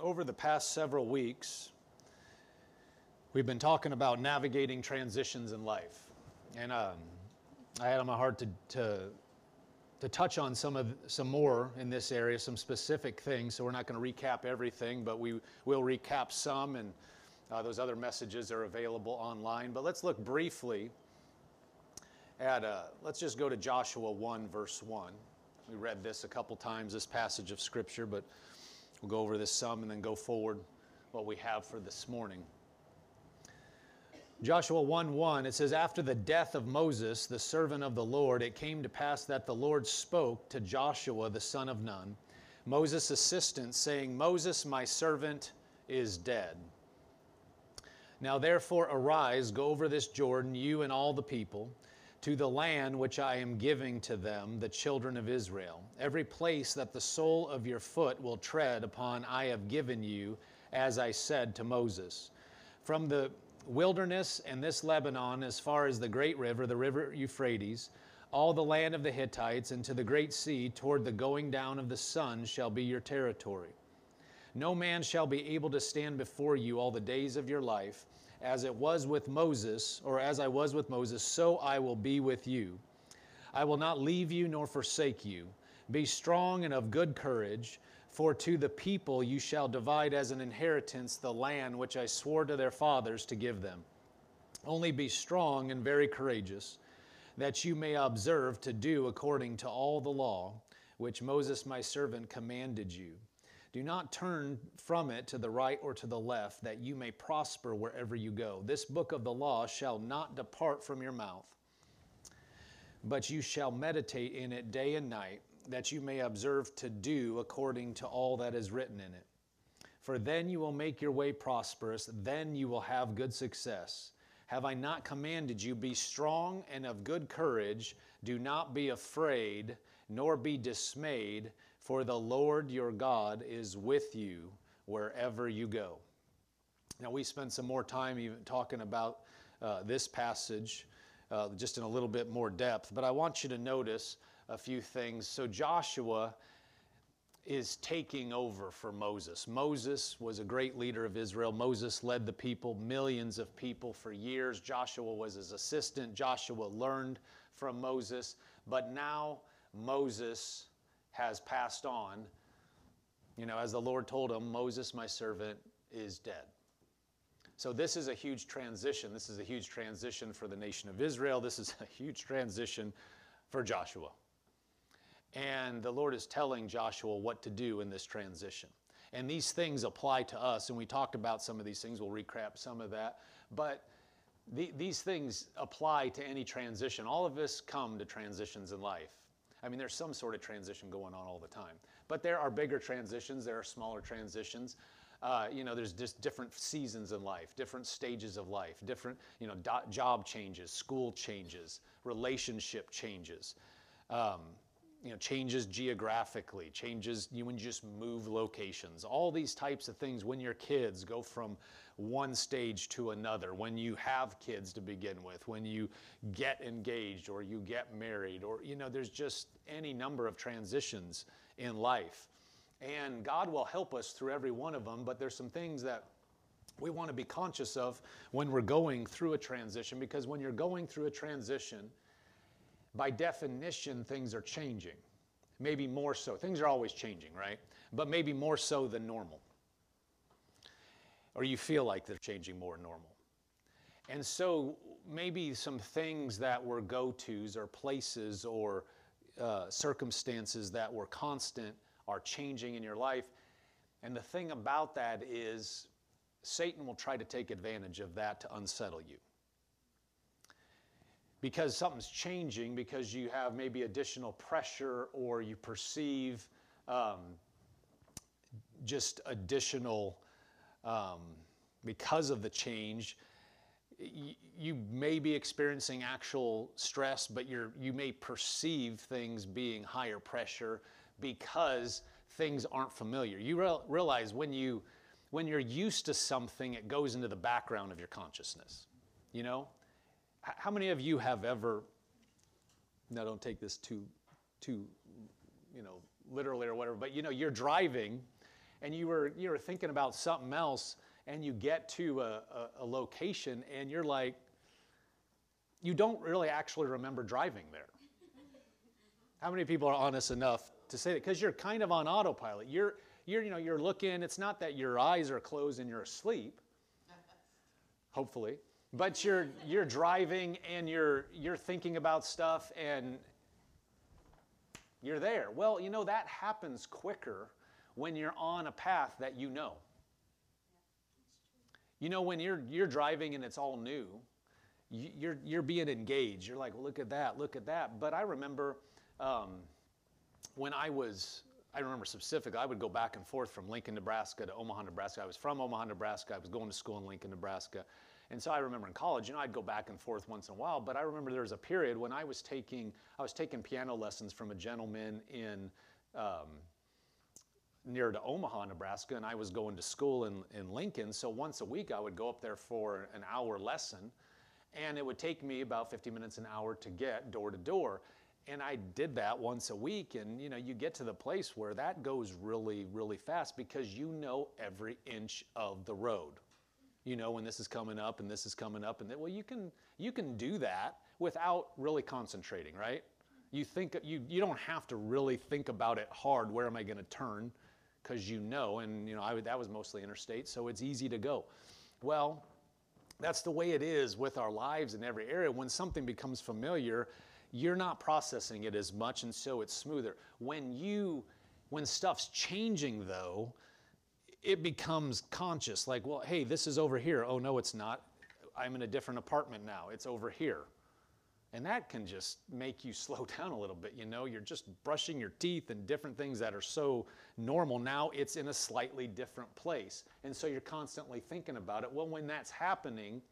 over the past several weeks, we've been talking about navigating transitions in life. And um, I had on my heart to, to, to touch on some, of, some more in this area, some specific things. So we're not going to recap everything, but we will recap some, and uh, those other messages are available online. But let's look briefly at, uh, let's just go to Joshua 1, verse 1. We read this a couple times, this passage of Scripture, but we'll go over this some and then go forward what we have for this morning. Joshua 1 1, it says, After the death of Moses, the servant of the Lord, it came to pass that the Lord spoke to Joshua, the son of Nun, Moses' assistant, saying, Moses, my servant, is dead. Now therefore arise, go over this Jordan, you and all the people to the land which I am giving to them, the children of Israel. Every place that the sole of your foot will tread upon, I have given you, as I said to Moses. From the wilderness and this Lebanon, as far as the great river, the river Euphrates, all the land of the Hittites, and to the great sea, toward the going down of the sun, shall be your territory. No man shall be able to stand before you all the days of your life as it was with Moses, or as I was with Moses, so I will be with you. I will not leave you nor forsake you. Be strong and of good courage, for to the people you shall divide as an inheritance the land which I swore to their fathers to give them. Only be strong and very courageous, that you may observe to do according to all the law which Moses my servant commanded you. Do not turn from it to the right or to the left, that you may prosper wherever you go. This book of the law shall not depart from your mouth, but you shall meditate in it day and night, that you may observe to do according to all that is written in it. For then you will make your way prosperous, then you will have good success. Have I not commanded you, be strong and of good courage? Do not be afraid, nor be dismayed for the Lord your God is with you wherever you go. Now, we spent some more time even talking about uh, this passage uh, just in a little bit more depth, but I want you to notice a few things. So, Joshua is taking over for Moses. Moses was a great leader of Israel. Moses led the people, millions of people for years. Joshua was his assistant. Joshua learned from Moses, but now Moses has passed on. You know, as the Lord told him, Moses, my servant, is dead. So, this is a huge transition. This is a huge transition for the nation of Israel. This is a huge transition for Joshua. And the Lord is telling Joshua what to do in this transition. And these things apply to us. And we talked about some of these things. We'll recap some of that. But the, these things apply to any transition. All of us come to transitions in life. I mean, there's some sort of transition going on all the time. But there are bigger transitions, there are smaller transitions. Uh, you know, there's just different seasons in life, different stages of life, different, you know, do- job changes, school changes, relationship changes. Um, you know, changes geographically, changes you when you just move locations, all these types of things when your kids go from one stage to another, when you have kids to begin with, when you get engaged or you get married, or, you know, there's just any number of transitions in life. And God will help us through every one of them, but there's some things that we want to be conscious of when we're going through a transition, because when you're going through a transition, by definition, things are changing. Maybe more so. Things are always changing, right? But maybe more so than normal. Or you feel like they're changing more normal. And so maybe some things that were go tos or places or uh, circumstances that were constant are changing in your life. And the thing about that is, Satan will try to take advantage of that to unsettle you because something's changing, because you have maybe additional pressure or you perceive um, just additional, um, because of the change, y- you may be experiencing actual stress, but you're, you may perceive things being higher pressure because things aren't familiar. You re- realize when, you, when you're used to something, it goes into the background of your consciousness. You know? How many of you have ever, now don't take this too, too, you know, literally or whatever, but you know, you're driving and you were you were thinking about something else and you get to a, a, a location and you're like you don't really actually remember driving there. How many people are honest enough to say that? Because you're kind of on autopilot. You're you're you know you're looking. It's not that your eyes are closed and you're asleep. Hopefully but you're you're driving and you're you're thinking about stuff and you're there well you know that happens quicker when you're on a path that you know you know when you're you're driving and it's all new you're you're being engaged you're like well, look at that look at that but i remember um, when i was I remember specifically, I would go back and forth from Lincoln, Nebraska to Omaha, Nebraska. I was from Omaha, Nebraska. I was going to school in Lincoln, Nebraska. And so I remember in college, you know, I'd go back and forth once in a while, but I remember there was a period when I was taking, I was taking piano lessons from a gentleman in, um, near to Omaha, Nebraska, and I was going to school in, in Lincoln. So once a week, I would go up there for an hour lesson, and it would take me about 50 minutes an hour to get door to door. And I did that once a week, and you know, you get to the place where that goes really, really fast because you know every inch of the road you know when this is coming up and this is coming up and that, well you can you can do that without really concentrating right? You think you you don't have to really think about it hard where am i going to turn? Because you know and you know I would, that was mostly interstate so it's easy to go. Well that's the way it is with our lives in every area. When something becomes familiar you're not processing it as much and so it's smoother. When you when stuff's changing though it becomes conscious like, well, hey, this is over here. Oh, no, it's not. I'm in a different apartment now. It's over here. And that can just make you slow down a little bit. You know, you're just brushing your teeth and different things that are so normal. Now it's in a slightly different place. And so you're constantly thinking about it. Well, when that's happening,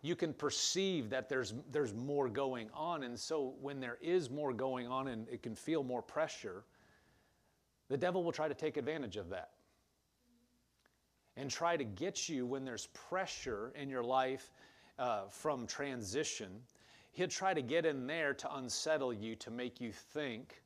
you can perceive that there's, there's more going on. And so when there is more going on and it can feel more pressure, the devil will try to take advantage of that and try to get you when there's pressure in your life uh, from transition. He'll try to get in there to unsettle you, to make you think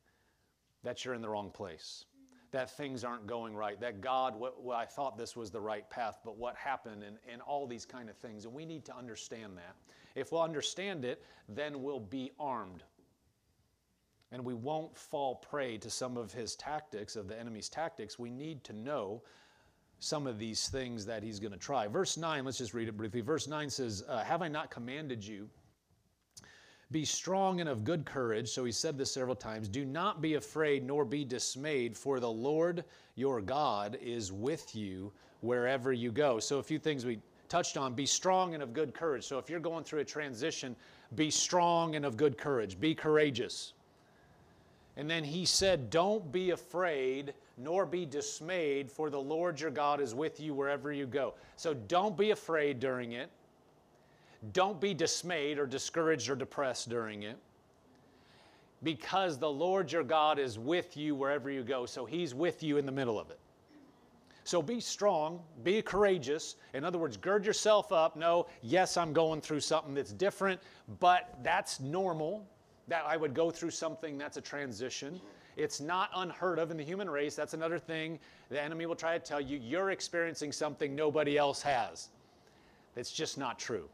that you're in the wrong place, that things aren't going right, that God, what, I thought this was the right path, but what happened, and, and all these kind of things. And we need to understand that. If we'll understand it, then we'll be armed. And we won't fall prey to some of his tactics, of the enemy's tactics. We need to know some of these things that he's going to try. Verse 9, let's just read it briefly. Verse 9 says, uh, Have I not commanded you? Be strong and of good courage. So he said this several times. Do not be afraid nor be dismayed, for the Lord your God is with you wherever you go. So, a few things we touched on be strong and of good courage. So, if you're going through a transition, be strong and of good courage. Be courageous. And then he said, Don't be afraid nor be dismayed, for the Lord your God is with you wherever you go. So don't be afraid during it. Don't be dismayed or discouraged or depressed during it. Because the Lord your God is with you wherever you go. So he's with you in the middle of it. So be strong, be courageous. In other words, gird yourself up. No, yes, I'm going through something that's different, but that's normal. That I would go through something that's a transition. It's not unheard of in the human race. That's another thing the enemy will try to tell you. You're experiencing something nobody else has. That's just not true.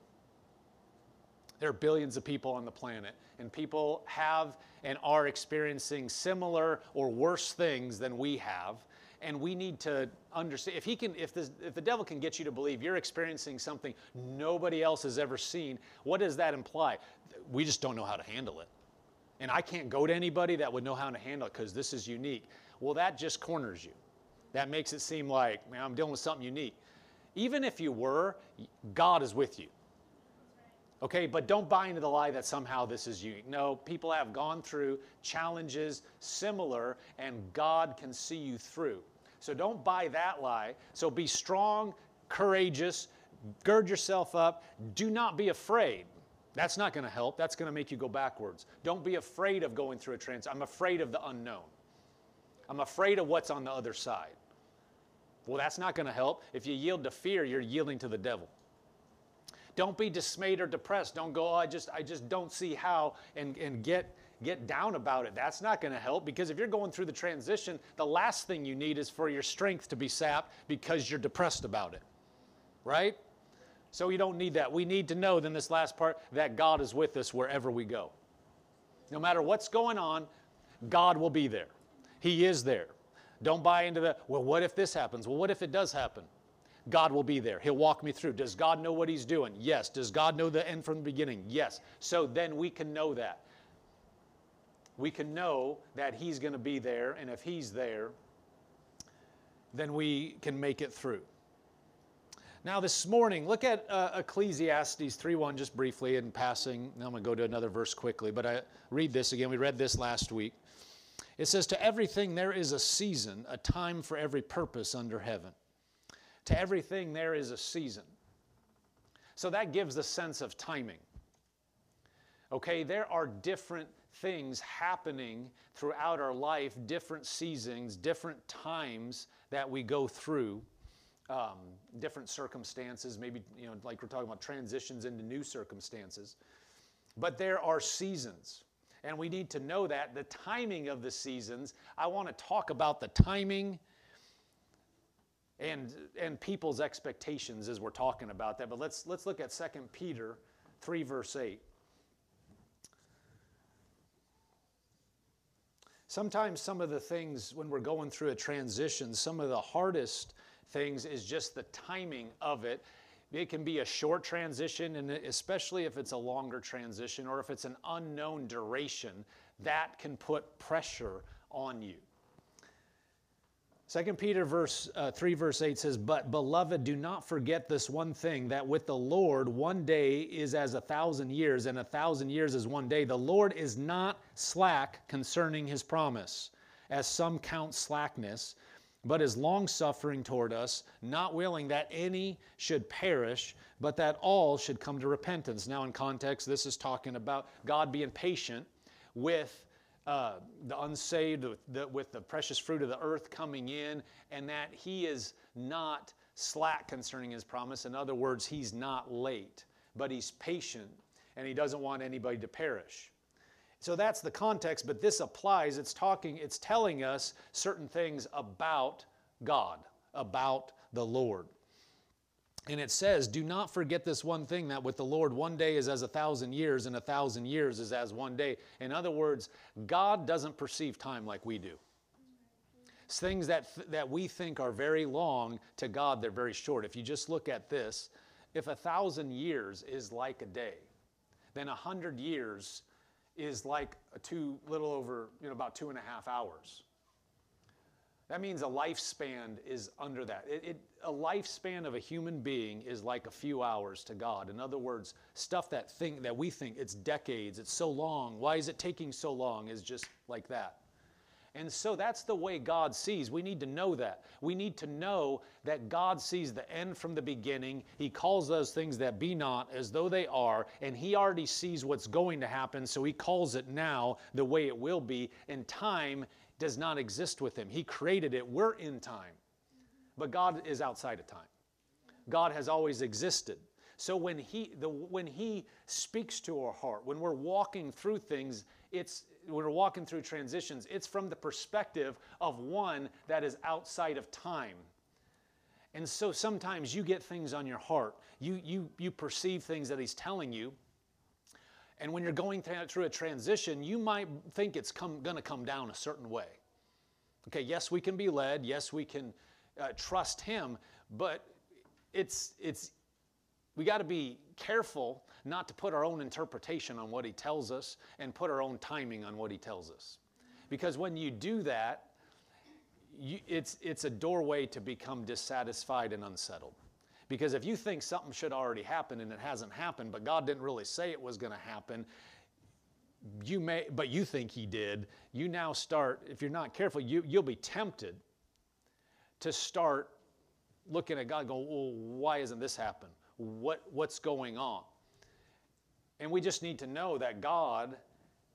There are billions of people on the planet, and people have and are experiencing similar or worse things than we have. And we need to understand if he can, if, this, if the devil can get you to believe you're experiencing something nobody else has ever seen, what does that imply? We just don't know how to handle it and I can't go to anybody that would know how to handle it because this is unique. Well, that just corners you. That makes it seem like, man, I'm dealing with something unique. Even if you were, God is with you. Okay, but don't buy into the lie that somehow this is unique. No, people have gone through challenges similar, and God can see you through. So don't buy that lie. So be strong, courageous, gird yourself up. Do not be afraid. That's not going to help. That's going to make you go backwards. Don't be afraid of going through a trans. I'm afraid of the unknown. I'm afraid of what's on the other side. Well, that's not going to help. If you yield to fear, you're yielding to the devil. Don't be dismayed or depressed. Don't go, oh, I just, I just don't see how, and, and get, get down about it. That's not going to help because if you're going through the transition, the last thing you need is for your strength to be sapped because you're depressed about it. Right? So we don't need that. We need to know, then, this last part, that God is with us wherever we go. No matter what's going on, God will be there. He is there. Don't buy into the, well, what if this happens? Well, what if it does happen? God will be there. He'll walk me through. Does God know what He's doing? Yes. Does God know the end from the beginning? Yes. So then we can know that. We can know that He's going to be there, and if He's there, then we can make it through. Now, this morning, look at uh, Ecclesiastes 3:1 just briefly in passing. Now I'm going to go to another verse quickly, but I read this again. We read this last week. It says, To everything there is a season, a time for every purpose under heaven. To everything there is a season. So that gives the sense of timing. Okay, there are different things happening throughout our life, different seasons, different times that we go through um, different circumstances, maybe, you know, like we're talking about transitions into new circumstances. But there are seasons. And we need to know that the timing of the seasons. I want to talk about the timing and, and people's expectations as we're talking about that. But let's, let's look at 2 Peter 3, verse 8. Sometimes, some of the things when we're going through a transition, some of the hardest things is just the timing of it. It can be a short transition, and especially if it's a longer transition or if it's an unknown duration, that can put pressure on you. 2 Peter verse, uh, 3 verse 8 says, But beloved, do not forget this one thing, that with the Lord one day is as a thousand years, and a thousand years is one day. The Lord is not slack concerning his promise, as some count slackness, but is longsuffering toward us, not willing that any should perish, but that all should come to repentance. Now, in context, this is talking about God being patient with uh, the unsaved, with the, with the precious fruit of the earth coming in, and that He is not slack concerning His promise. In other words, He's not late, but He's patient, and He doesn't want anybody to perish. So that's the context, but this applies. It's talking, it's telling us certain things about God, about the Lord. And it says, Do not forget this one thing that with the Lord, one day is as a thousand years, and a thousand years is as one day. In other words, God doesn't perceive time like we do. Things that, that we think are very long, to God, they're very short. If you just look at this, if a thousand years is like a day, then a hundred years is like a two, little over, you know, about two and a half hours. That means a lifespan is under that. It, it, a lifespan of a human being is like a few hours to God. In other words, stuff that think that we think it's decades, it's so long. Why is it taking so long? Is just like that. And so that's the way God sees. We need to know that. We need to know that God sees the end from the beginning. He calls those things that be not as though they are, and He already sees what's going to happen, so He calls it now the way it will be. And time does not exist with Him. He created it. We're in time. But God is outside of time. God has always existed. So when he, the, when he speaks to our heart, when we're walking through things, it's, when we're walking through transitions, it's from the perspective of one that is outside of time. And so sometimes you get things on your heart. You, you, you perceive things that he's telling you. And when you're going through a transition, you might think it's come, to come down a certain way. Okay, yes, we can be led. Yes, we can uh, trust him. But it's, it's, we got to be careful not to put our own interpretation on what he tells us and put our own timing on what he tells us. Because when you do that, you, it's, it's a doorway to become dissatisfied and unsettled. Because if you think something should already happen and it hasn't happened, but God didn't really say it was going to happen, you may, but you think He did, you now start, if you're not careful, you, you'll be tempted to start looking at God going, well, why isn't this happen? What, what's going on? And we just need to know that God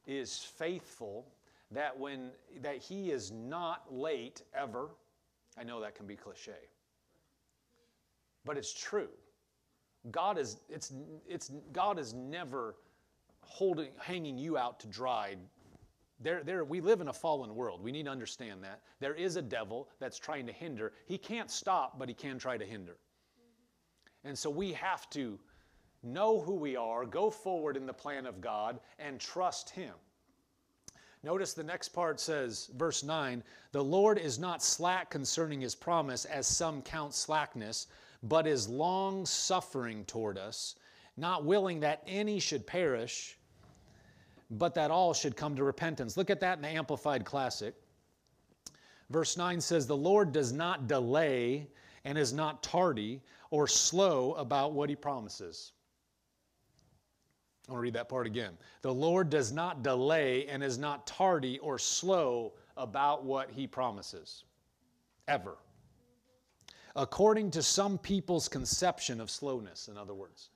is faithful, that when that He is not late ever. I know that can be cliche. But it's true. God is it's it's God is never holding hanging you out to dry There, there, we live in a fallen world. We need to understand that. There is a devil that's trying to hinder. He can't stop, but he can try to hinder. And so we have to know who we are, go forward in the plan of God, and trust Him. Notice the next part says, verse 9, the Lord is not slack concerning His promise, as some count slackness, but is long suffering toward us, not willing that any should perish, but that all should come to repentance. Look at that in the Amplified Classic. Verse 9 says, The Lord does not delay and is not tardy or slow about what he promises. I want to read that part again. The Lord does not delay and is not tardy or slow about what he promises, ever. According to some people's conception of slowness, in other words.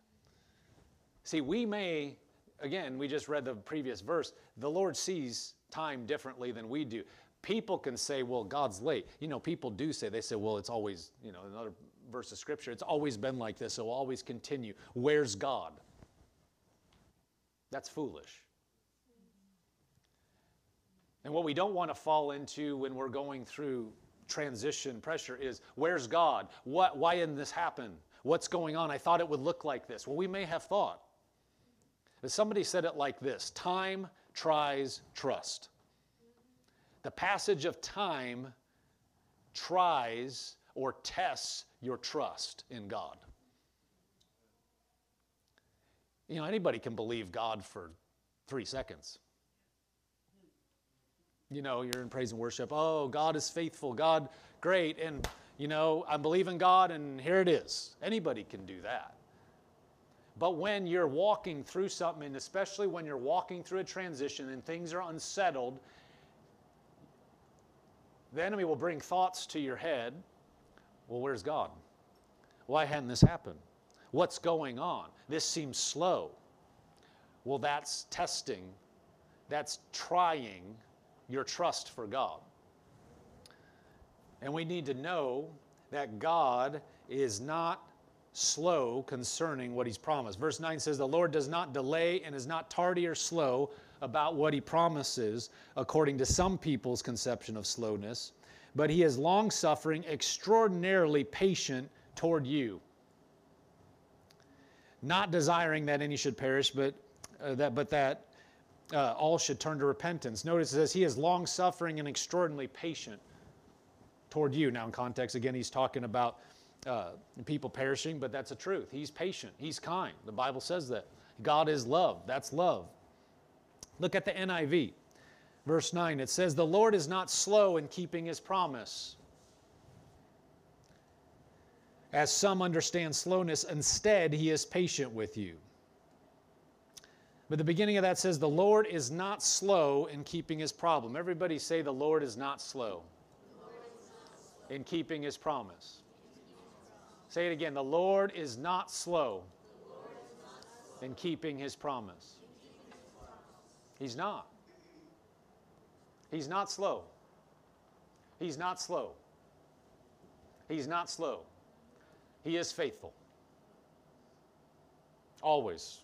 See, we may, again, we just read the previous verse, the Lord sees time differently than we do. People can say, well, God's late. You know, people do say, they say, well, it's always, you know, another verse of scripture, it's always been like this, will always continue. Where's God? That's foolish. And what we don't want to fall into when we're going through transition pressure is where's God? What, why didn't this happen? What's going on? I thought it would look like this. Well, we may have thought. But somebody said it like this time tries trust. The passage of time tries or tests your trust in God. You know, anybody can believe God for three seconds. You know, you're in praise and worship. Oh, God is faithful. God, great. And, you know, I believe in God, and here it is. Anybody can do that. But when you're walking through something, and especially when you're walking through a transition and things are unsettled, the enemy will bring thoughts to your head. Well, where's God? Why hadn't this happened? What's going on? This seems slow. Well, that's testing, that's trying your trust for God. And we need to know that God is not slow concerning what he's promised. Verse 9 says, The Lord does not delay and is not tardy or slow about what he promises, according to some people's conception of slowness, but he is long suffering, extraordinarily patient toward you not desiring that any should perish, but uh, that, but that uh, all should turn to repentance. Notice it says, He is long suffering and extraordinarily patient toward you. Now, in context, again, he's talking about uh, people perishing, but that's a truth. He's patient, He's kind. The Bible says that. God is love. That's love. Look at the NIV. Verse 9, it says, The Lord is not slow in keeping His promise as some understand slowness. Instead, he is patient with you. But the beginning of that says, The Lord is not slow in keeping his problem. Everybody say, The Lord is not slow, in keeping his promise. Say it again. The Lord is not slow, in keeping his promise. He's not. He's not slow. He's not slow. He's not slow. He is faithful. Always.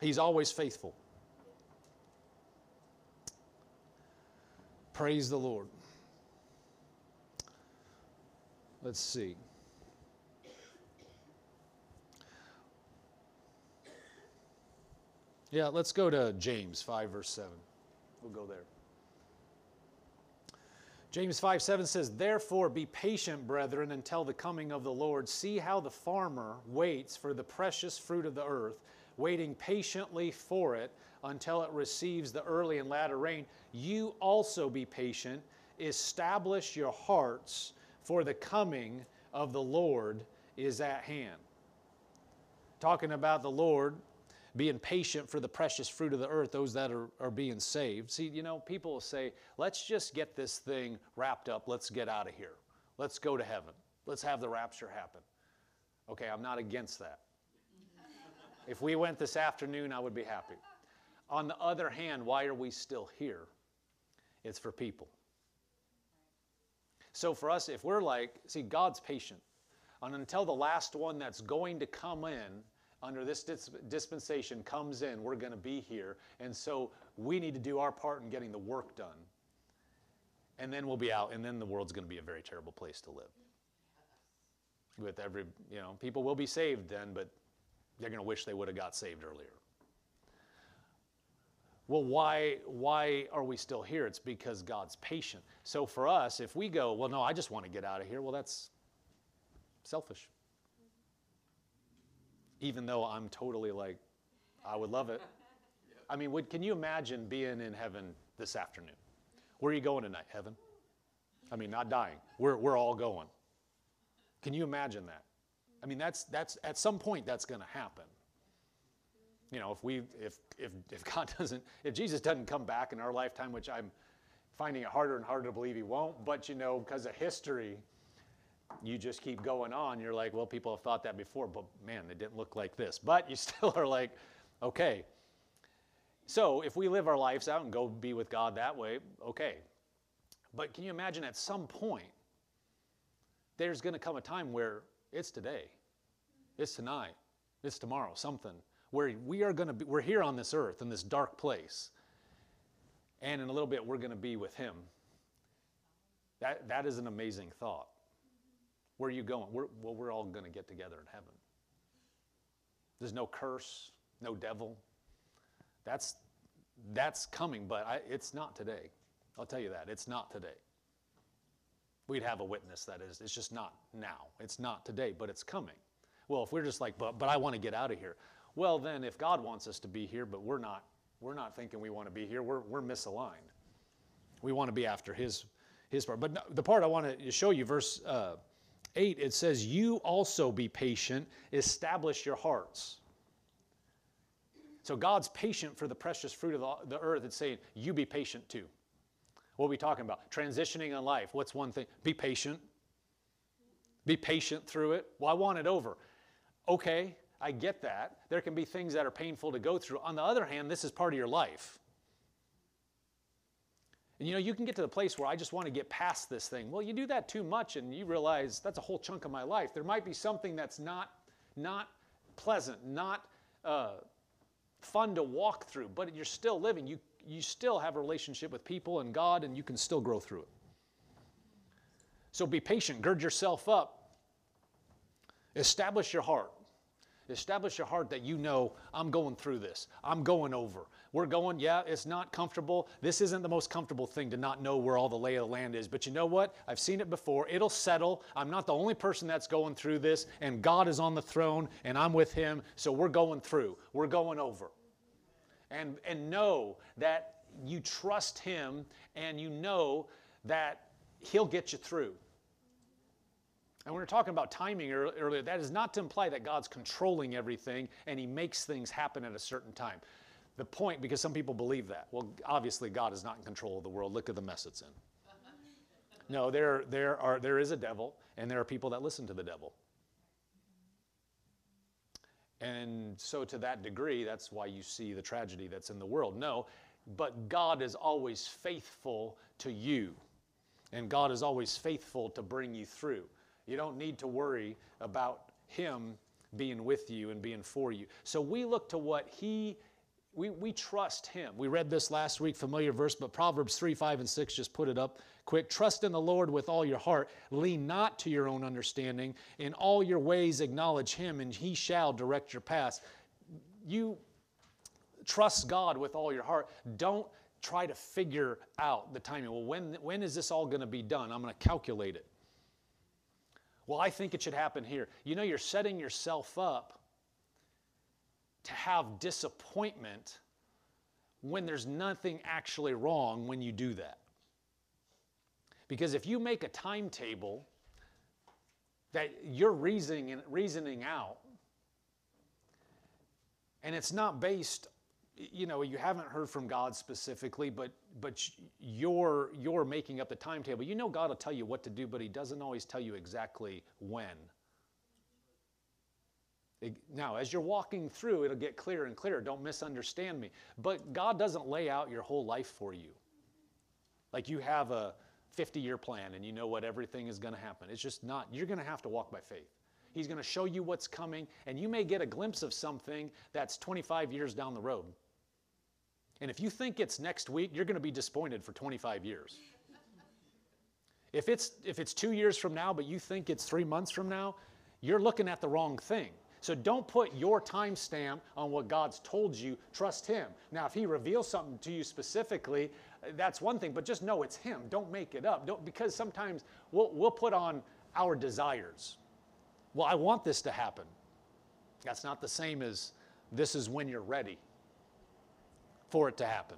He's always faithful. Praise the Lord. Let's see. Yeah, let's go to James 5, verse 7. We'll go there. James 5 7 says, Therefore be patient, brethren, until the coming of the Lord. See how the farmer waits for the precious fruit of the earth, waiting patiently for it until it receives the early and latter rain. You also be patient, establish your hearts, for the coming of the Lord is at hand. Talking about the Lord being patient for the precious fruit of the earth, those that are, are being saved. See, you know, people will say, let's just get this thing wrapped up. Let's get out of here. Let's go to heaven. Let's have the rapture happen. Okay, I'm not against that. if we went this afternoon, I would be happy. On the other hand, why are we still here? It's for people. So for us, if we're like, see, God's patient. And until the last one that's going to come in under this dis- dispensation comes in, we're going to be here. And so we need to do our part in getting the work done. And then we'll be out, and then the world's going to be a very terrible place to live. With every, you know, people will be saved then, but they're going to wish they would have got saved earlier. Well, why, why are we still here? It's because God's patient. So for us, if we go, well, no, I just want to get out of here, well, that's selfish. Even though I'm totally like, I would love it. I mean, would, can you imagine being in heaven this afternoon? Where are you going tonight? Heaven? I mean, not dying. We're, we're all going. Can you imagine that? I mean, that's, that's at some point that's going to happen. You know, if we, if, if, if God doesn't, if Jesus doesn't come back in our lifetime, which I'm finding it harder and harder to believe he won't, but you know, because of history, you just keep going on. You're like, well, people have thought that before, but man, it didn't look like this. But you still are like, okay. So if we live our lives out and go be with God that way, okay. But can you imagine at some point, there's going to come a time where it's today, it's tonight, it's tomorrow, something where we are going to be, we're here on this earth in this dark place. And in a little bit, we're going to be with Him. That, that is an amazing thought. Where are you going? We're, well, we're all going to get together in heaven. There's no curse, no devil. That's, that's coming, but I, it's not today. I'll tell you that. It's not today. We'd have a witness that is. It's just not now. It's not today, but it's coming. Well, if we're just like, but, but I want to get out of here. Well, then, if God wants us to be here, but we're not, we're not thinking we want to be here, we're, we're misaligned. We want to be after His, his part. But the part I want to show you, verse uh, 8, it says, You also be patient, establish your hearts. So God's patient for the precious fruit of the, earth. It's saying, You be patient too. What are we talking about? Transitioning in life. What's one thing? Be patient. Be patient through it. Well, I want it over. Okay, I get that. There can be things that are painful to go through. On the other hand, this is part of your life. And you know, you can get to the place where I just want to get past this thing. Well, you do that too much and you realize that's a whole chunk of my life. There might be something that's not, not pleasant, not uh, fun to walk through, but you're still living. You, you still have a relationship with people and God, and you can still grow through it. So be patient, gird yourself up, establish your heart. Establish your heart that you know, I'm going through this. I'm going over. We're going, yeah, it's not comfortable. This isn't the most comfortable thing to not know where all the lay of the land is. But you know what? I've seen it before. It'll settle. I'm not the only person that's going through this, and God is on the throne, and I'm with Him. So we're going through. We're going over. And, and know that you trust Him, and you know that He'll get you through. And when we were talking about timing earlier. That is not to imply that God's controlling everything and He makes things happen at a certain time. The point, because some people believe that. Well, obviously, God is not in control of the world. Look at the mess it's in. No, there, there, are, there is a devil, and there are people that listen to the devil. And so, to that degree, that's why you see the tragedy that's in the world. No, but God is always faithful to you, and God is always faithful to bring you through. You don't need to worry about Him being with you and being for you. So we look to what He, we, we trust Him. We read this last week, familiar verse, but Proverbs 3, 5, and 6 just put it up quick. Trust in the Lord with all your heart. Lean not to your own understanding. In all your ways acknowledge Him, and He shall direct your paths. You trust God with all your heart. Don't try to figure out the timing. Well, when, when is this all going to be done? I'm going to calculate it. Well, I think it should happen here. You know, you're setting yourself up to have disappointment when there's nothing actually wrong when you do that. Because if you make a timetable that you're reasoning, reasoning out, and it's not based you know, you haven't heard from God specifically, but but you're you're making up the timetable. You know God will tell you what to do, but He doesn't always tell you exactly when. Now, as you're walking through, it'll get clearer and clearer. Don't misunderstand me. But God doesn't lay out your whole life for you. Like you have a 50 year plan and you know what everything is going to happen. It's just not, you're going to have to walk by faith. He's going to show you what's coming, and you may get a glimpse of something that's 25 years down the road. And if you think it's next week, you're going to be disappointed for 25 years. If it's, if it's two years from now, but you think it's three months from now, you're looking at the wrong thing. So don't put your timestamp on what God's told you. Trust Him. Now, if He reveals something to you specifically, that's one thing, but just know it's Him. Don't make it up. Don't, because sometimes we'll, we'll put on our desires. Well, I want this to happen. That's not the same as this is when you're ready for it to happen.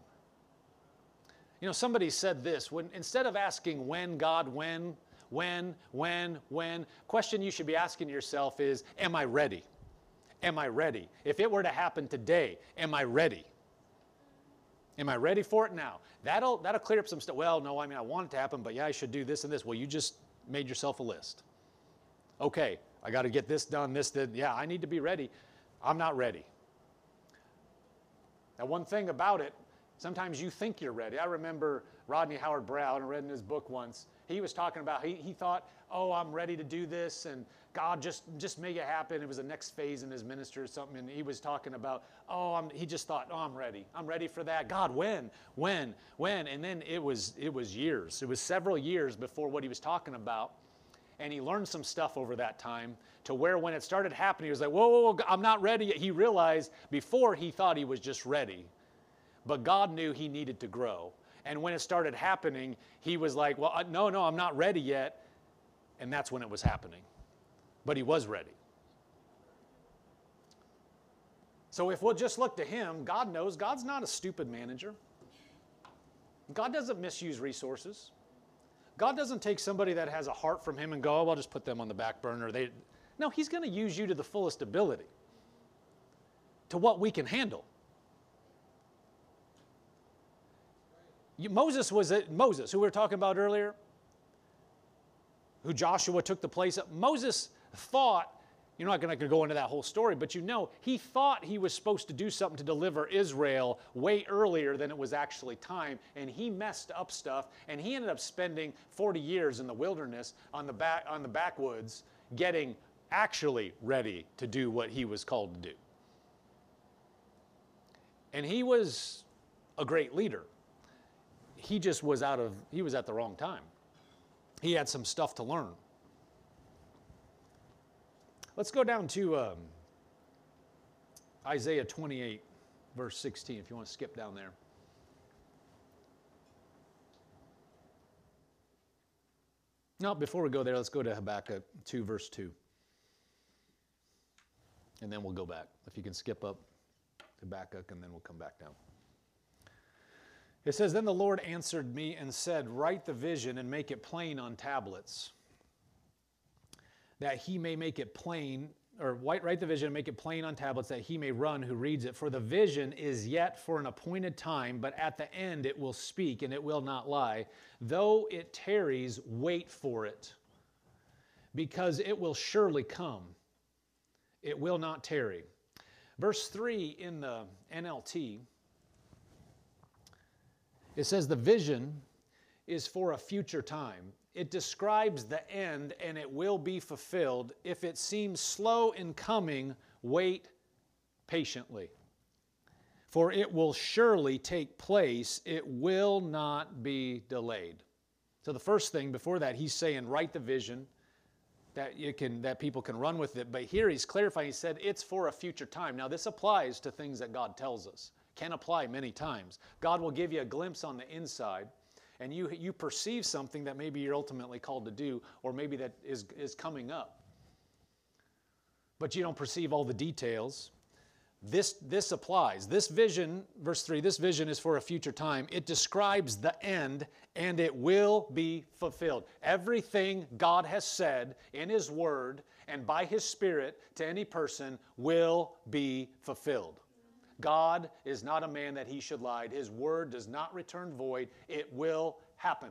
You know, somebody said this when instead of asking when, God, when, when, when, when, question you should be asking yourself is, Am I ready? Am I ready? If it were to happen today, am I ready? Am I ready for it now? That'll, that'll clear up some stuff. Well, no, I mean, I want it to happen, but yeah, I should do this and this. Well, you just made yourself a list. Okay, I got to get this done, this, that. Yeah, I need to be ready. I'm not ready. Now, one thing about it, sometimes you think you're ready. I remember Rodney Howard Browne, I read in his book once, he was talking about, he, he thought, oh, I'm ready to do this, and God, just, just make it happen. It was the next phase in his ministry or something, and he was talking about, oh, I'm, he just thought, oh, I'm ready. I'm ready for that. God, when? When? When? And then it was, it was years. It was several years before what he was talking about, and he learned some stuff over that time to where when it started happening, he was like, whoa, whoa, whoa I'm not ready yet. He realized before he thought he was just ready, but God knew he needed to grow. And when it started happening, he was like, Well, no, no, I'm not ready yet. And that's when it was happening. But he was ready. So if we'll just look to him, God knows God's not a stupid manager. God doesn't misuse resources. God doesn't take somebody that has a heart from him and go, oh, I'll just put them on the back burner. They, no, he's going to use you to the fullest ability, to what we can handle. Moses was it, Moses, who we were talking about earlier, who Joshua took the place of. Moses thought, you're not going to go into that whole story, but you know, he thought he was supposed to do something to deliver Israel way earlier than it was actually time, and he messed up stuff, and he ended up spending 40 years in the wilderness on the back on the backwoods, getting actually ready to do what he was called to do. And he was a great leader he just was out of, he was at the wrong time. He had some stuff to learn. Let's go down to um, Isaiah 28, verse 16, if you want to skip down there. No, before we go there, let's go to Habakkuk 2, verse 2. And then we'll go back. If you can skip up Habakkuk, and then we'll come back down. It says, Then the Lord answered me and said, Write the vision and make it plain on tablets, that he may make it plain, or write the vision and make it plain on tablets, that he may run who reads it. For the vision is yet for an appointed time, but at the end it will speak and it will not lie. Though it tarries, wait for it, because it will surely come. It will not tarry. Verse 3 in the NLT it says the vision is for a future time. It describes the end and it will be fulfilled. If it seems slow in coming, wait patiently. For it will surely take place, it will not be delayed. So the first thing before that, he's saying, write the vision that you can that people can run with it. But here he's clarifying, he said it's for a future time. Now this applies to things that God tells us can apply many times. God will give you a glimpse on the inside, and you, you perceive something that maybe you're ultimately called to do, or maybe that is, is coming up. But you don't perceive all the details. This, this applies. This vision, verse 3, this vision is for a future time. It describes the end and it will be fulfilled. Everything God has said in His Word and by His Spirit to any person will be fulfilled. God is not a man that he should lie. His word does not return void. It will happen.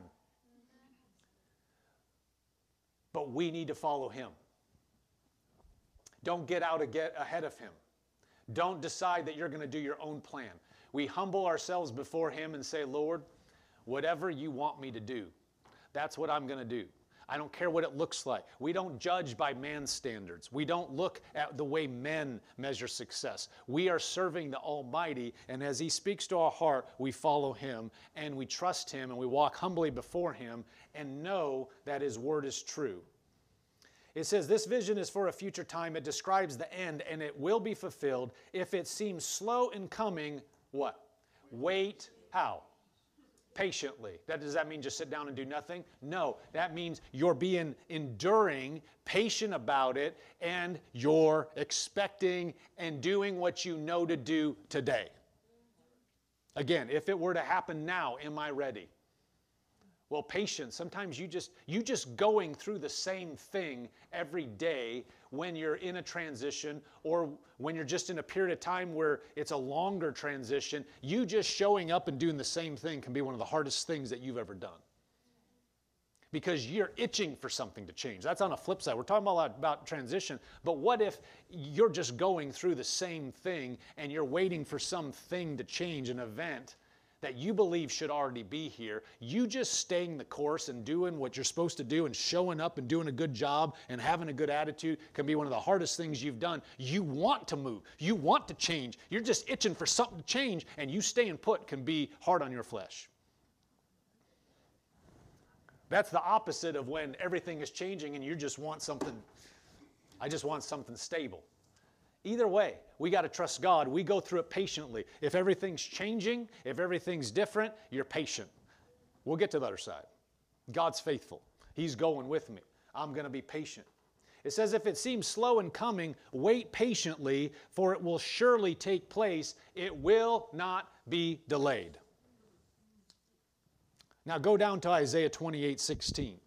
But we need to follow him. Don't get out get ahead of him. Don't decide that you're going to do your own plan. We humble ourselves before him and say, Lord, whatever you want me to do, that's what I'm going to do. I don't care what it looks like. We don't judge by man's standards. We don't look at the way men measure success. We are serving the Almighty, and as He speaks to our heart, we follow Him and we trust Him and we walk humbly before Him and know that His word is true. It says, This vision is for a future time. It describes the end, and it will be fulfilled. If it seems slow in coming, what? Wait, how? Patiently. That does that mean just sit down and do nothing? No, that means you're being enduring, patient about it, and you're expecting and doing what you know to do today. Again, if it were to happen now, am I ready? Well, patience, sometimes you just you just going through the same thing every day when you're in a transition or when you're just in a period of time where it's a longer transition, you just showing up and doing the same thing can be one of the hardest things that you've ever done. Because you're itching for something to change. That's on a flip side. We're talking about, about transition, but what if you're just going through the same thing and you're waiting for something to change, an event, that you believe should already be here. You just staying the course and doing what you're supposed to do and showing up and doing a good job and having a good attitude can be one of the hardest things you've done. You want to move, you want to change. You're just itching for something to change, and you staying put can be hard on your flesh. That's the opposite of when everything is changing and you just want something, I just want something stable. Either way, we got to trust God. We go through it patiently. If everything's changing, if everything's different, you're patient. We'll get to the other side. God's faithful. He's going with me. I'm going to be patient. It says, if it seems slow in coming, wait patiently, for it will surely take place. It will not be delayed. Now go down to Isaiah 28 16.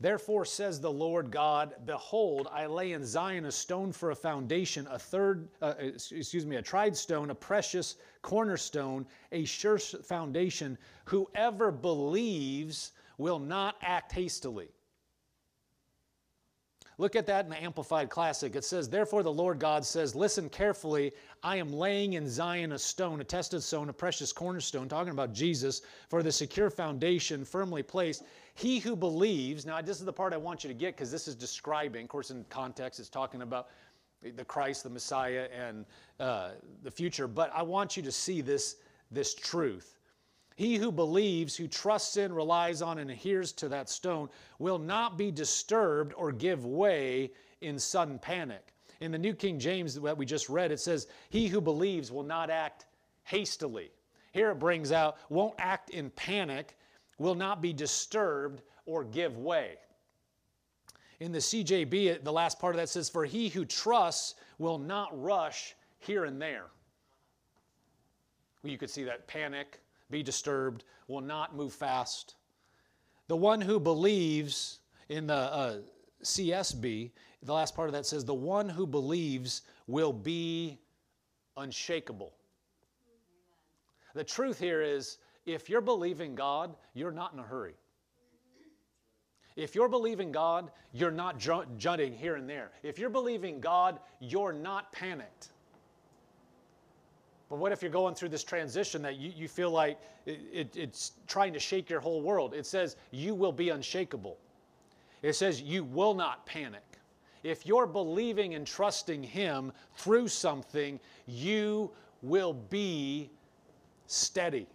Therefore says the Lord God, Behold, I lay in Zion a stone for a foundation, a third, uh, excuse me, a tried stone, a precious cornerstone, a sure foundation. Whoever believes will not act hastily. Look at that in the Amplified Classic. It says, Therefore the Lord God says, Listen carefully. I am laying in Zion a stone, a tested stone, a precious cornerstone, talking about Jesus, for the secure foundation firmly placed. He who believes, now this is the part I want you to get because this is describing, of course, in context, it's talking about the Christ, the Messiah, and uh, the future. But I want you to see this, this truth. He who believes, who trusts in, relies on, and adheres to that stone will not be disturbed or give way in sudden panic. In the New King James that we just read, it says, He who believes will not act hastily. Here it brings out, won't act in panic, will not be disturbed or give way. In the CJB, the last part of that says, For he who trusts will not rush here and there. You could see that panic, be disturbed, will not move fast. The one who believes in the uh, CSB, the last part of that says, The one who believes will be unshakable. The truth here is if you're believing God, you're not in a hurry. If you're believing God, you're not jutting here and there. If you're believing God, you're not panicked. But what if you're going through this transition that you, you feel like it, it, it's trying to shake your whole world? It says you will be unshakable. It says you will not panic. If you're believing and trusting Him through something, you will be steady.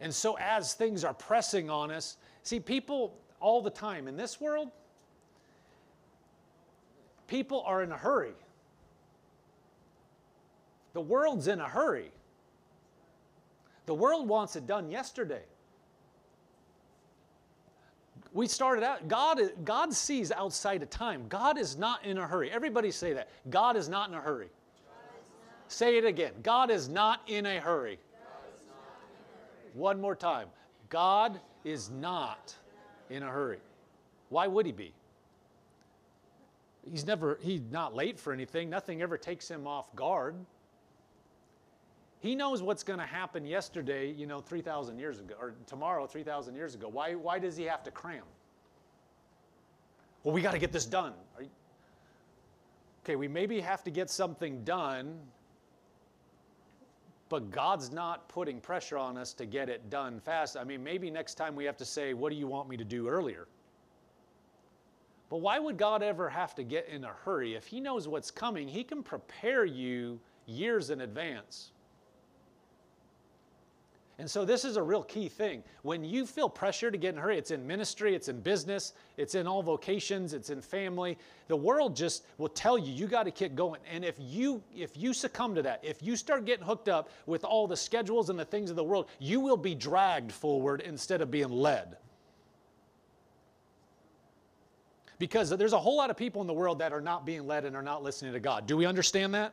And so, as things are pressing on us, see, people all the time in this world, people are in a hurry. The world's in a hurry. The world wants it done yesterday. We started out, God, God sees outside of time. God is not in a hurry. Everybody say that. God is not in a hurry. Say it again. God is not in a hurry. One more time. God is not in a hurry. Why would he be? He's never, he's not late for anything. Nothing ever takes him off guard. He knows what's going to happen yesterday, you know, 3,000 years ago, or tomorrow, 3,000 years ago. Why, why does he have to cram? Well, we got to get this done. You, okay, we maybe have to get something done but God's not putting pressure on us to get it done fast. I mean, maybe next time we have to say, What do you want me to do earlier? But why would God ever have to get in a hurry? If He knows what's coming, He can prepare you years in advance. And so this is a real key thing. When you feel pressure to get in a hurry, it's in ministry, it's in business, it's in all vocations, it's in family. The world just will tell you you got to keep going. And if you if you succumb to that, if you start getting hooked up with all the schedules and the things of the world, you will be dragged forward instead of being led. Because there's a whole lot of people in the world that are not being led and are not listening to God. Do we understand that?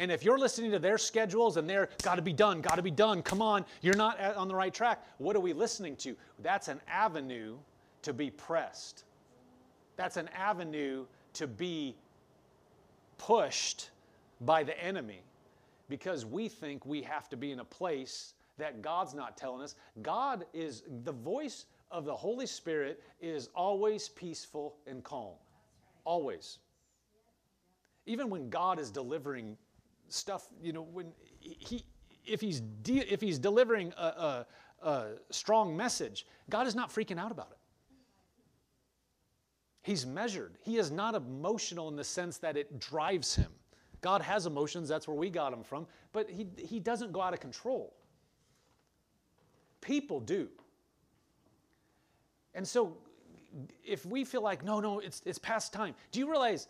And if you're listening to their schedules and they're got to be done, got to be done, come on, you're not on the right track. What are we listening to? That's an avenue to be pressed. That's an avenue to be pushed by the enemy because we think we have to be in a place that God's not telling us. God is the voice of the Holy Spirit is always peaceful and calm. Always. Even when God is delivering stuff, you know, when he, if he's, de- if he's delivering a, a, a strong message, God is not freaking out about it. He's measured. He is not emotional in the sense that it drives him. God has emotions, that's where we got them from, but he, he doesn't go out of control. People do. And so if we feel like, no, no, it's, it's past time, do you realize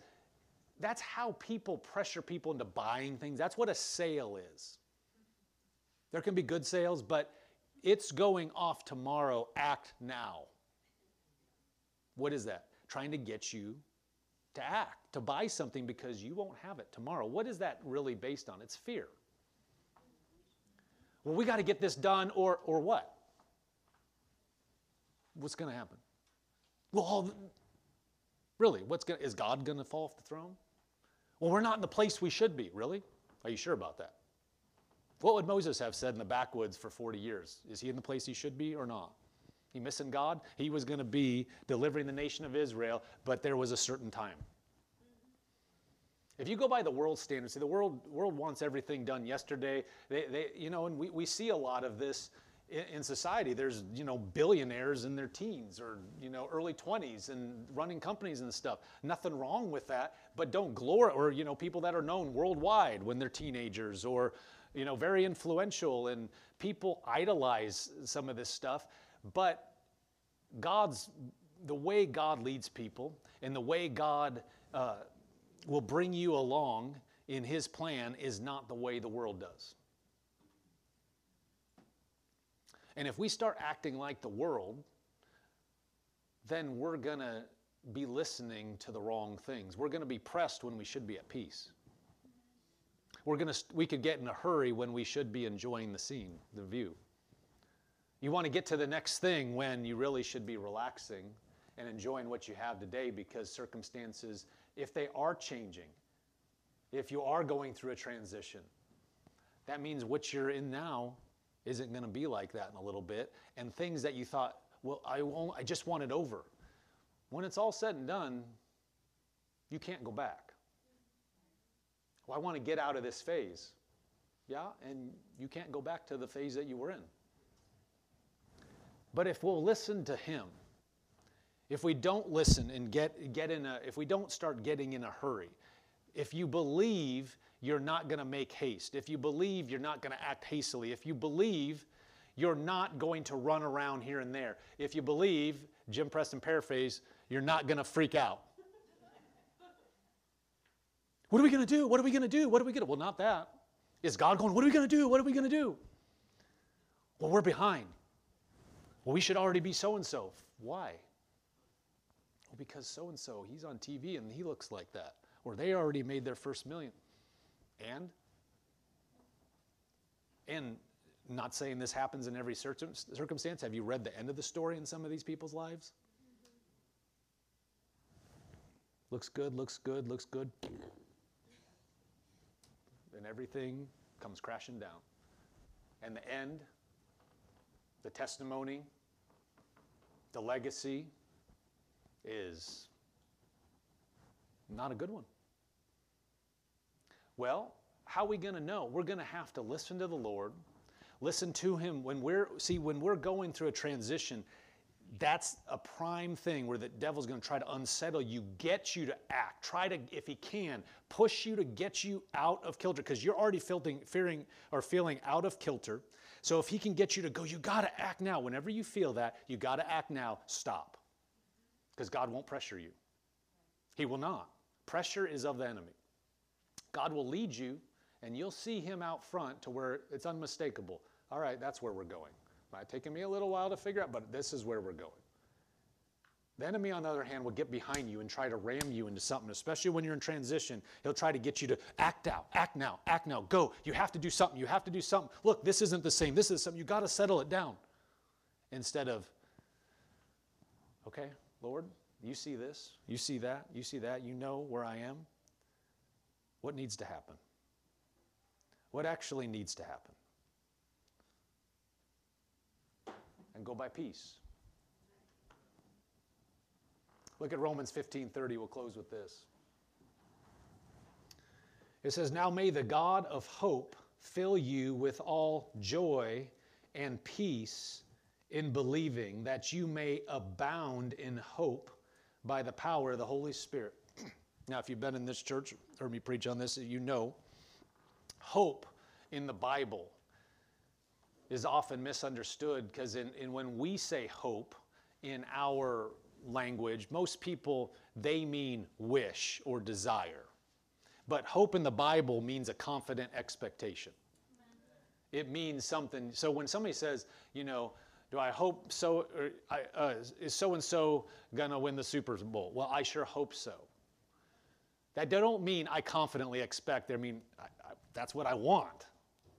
that's how people pressure people into buying things. That's what a sale is. There can be good sales, but it's going off tomorrow, act now. What is that? Trying to get you to act, to buy something because you won't have it tomorrow. What is that really based on? It's fear. Well, we got to get this done, or, or what? What's going to happen? Well, really, what's going is God going to fall off the throne? Well, we're not in the place we should be. Really? Are you sure about that? What would Moses have said in the backwoods for 40 years? Is he in the place he should be or not? He missing God? He was going to be delivering the nation of Israel, but there was a certain time. If you go by the world standards, see, the world, world wants everything done yesterday. They, they, you know, and we, we see a lot of this in, in society. There's, you know, billionaires in their teens or, you know, early 20s and running companies and stuff. Nothing wrong with that, but don't glory, or, you know, people that are known worldwide when they're teenagers or, you know, very influential and people idolize some of this stuff. But God's, the way God leads people and the way God uh, will bring you along in His plan is not the way the world does. And if we start acting like the world, then we're going to be listening to the wrong things. We're going to be pressed when we should be at peace. We're going to, we could get in a hurry when we should be enjoying the scene, the view. You want to get to the next thing when you really should be relaxing and enjoying what you have today because circumstances, if they are changing, if you are going through a transition, that means what you're in now isn't going to be like that in a little bit. And things that you thought, well, I, won't, I just want it over. When it's all said and done, you can't go back. Well, I want to get out of this phase. Yeah, and you can't go back to the phase that you were in. But if we'll listen to Him, if we don't listen and get, get in a, if we don't start getting in a hurry, if you believe you're not going to make haste, if you believe you're not going to act hastily, if you believe you're not going to run around here and there, if you believe, Jim Preston paraphrase, you're not going to freak out. What are we going to do? What are we going to do? What are we going to? Do? Well, not that. Is God going, what are we going to do? What are we going to do? Well, we're behind. Well, we should already be so and so. Why? Well, because so and so, he's on TV and he looks like that. Or they already made their first million. And? And not saying this happens in every circumstance. Have you read the end of the story in some of these people's lives? Looks good, looks good, looks good. And everything comes crashing down. And the end, the testimony, the legacy is not a good one. Well, how are we going to know? We're going to have to listen to the Lord, listen to Him. When we're, see, when we're going through a transition, that's a prime thing where the devil's going to try to unsettle you, get you to act, try to, if he can, push you to get you out of kilter because you're already feeling, fearing or feeling out of kilter. So if he can get you to go, you got to act now. Whenever you feel that, you got to act now. Stop, because God won't pressure you. He will not. Pressure is of the enemy. God will lead you, and you'll see him out front to where it's unmistakable. All right, that's where we're going. Might taken me a little while to figure out, but this is where we're going. The enemy, on the other hand, will get behind you and try to ram you into something, especially when you're in transition. He'll try to get you to act out, act now, act now, go. You have to do something, you have to do something. Look, this isn't the same, this is something, you got to settle it down. Instead of, okay, Lord, you see this, you see that, you see that, you know where I am. What needs to happen? What actually needs to happen? And go by peace. Look at Romans 15:30. We'll close with this. It says, "Now may the God of hope fill you with all joy and peace in believing, that you may abound in hope by the power of the Holy Spirit." Now, if you've been in this church, heard me preach on this, you know hope in the Bible is often misunderstood because in, in when we say hope in our language, most people they mean wish or desire. But hope in the Bible means a confident expectation. It means something. So when somebody says, you know, do I hope so? Uh, is so and so gonna win the Super Bowl? Well, I sure hope so. That don't mean I confidently expect. I mean I, I, that's what I want,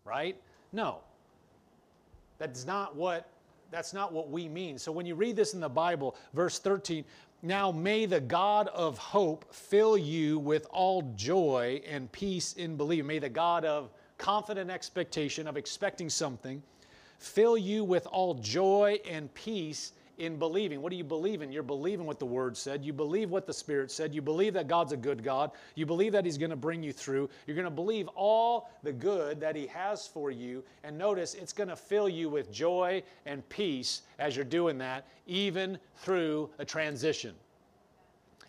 right? No. That's not what that's not what we mean. So when you read this in the Bible, verse 13, now may the God of hope fill you with all joy and peace in believing. May the God of confident expectation of expecting something fill you with all joy and peace in believing. What do you believe in? You're believing what the Word said. You believe what the Spirit said. You believe that God's a good God. You believe that He's going to bring you through. You're going to believe all the good that He has for you. And notice it's going to fill you with joy and peace as you're doing that, even through a transition.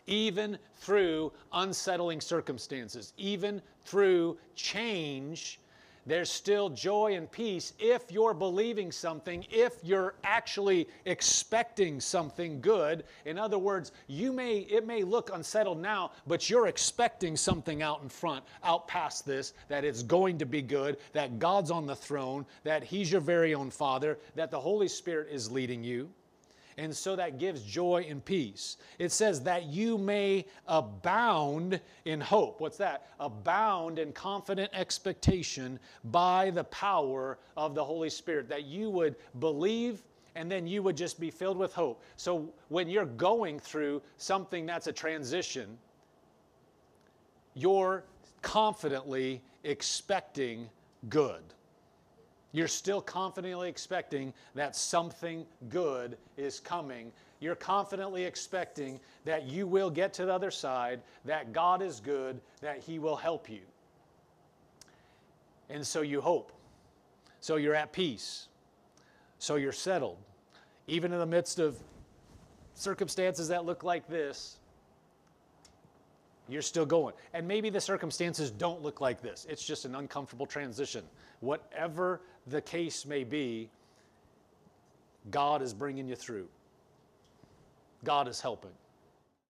Even through unsettling circumstances, even through change there's still joy and peace if you're believing something, if you're actually expecting something good. In other words, you may it may look unsettled now, but you're expecting something out in front, out past this, that it's going to be good, that God's on the throne, that He's your very own Father, that the Holy Spirit is leading you. And so that gives joy and peace. It says that you may abound in hope. What's that? Abound in confident expectation by the power of the Holy Spirit. That you would believe and then you would just be filled with hope. So when you're going through something that's a transition, you're confidently expecting good you're still confidently expecting that something good is coming. You're confidently expecting that you will get to the other side, that God is good, that He will help you. And so you hope. So you're at peace. So you're settled. Even in the midst of circumstances that look like this, you're still going. And maybe the circumstances don't look like this. It's just an uncomfortable transition. Whatever the case may be, God is bringing you through. God is helping.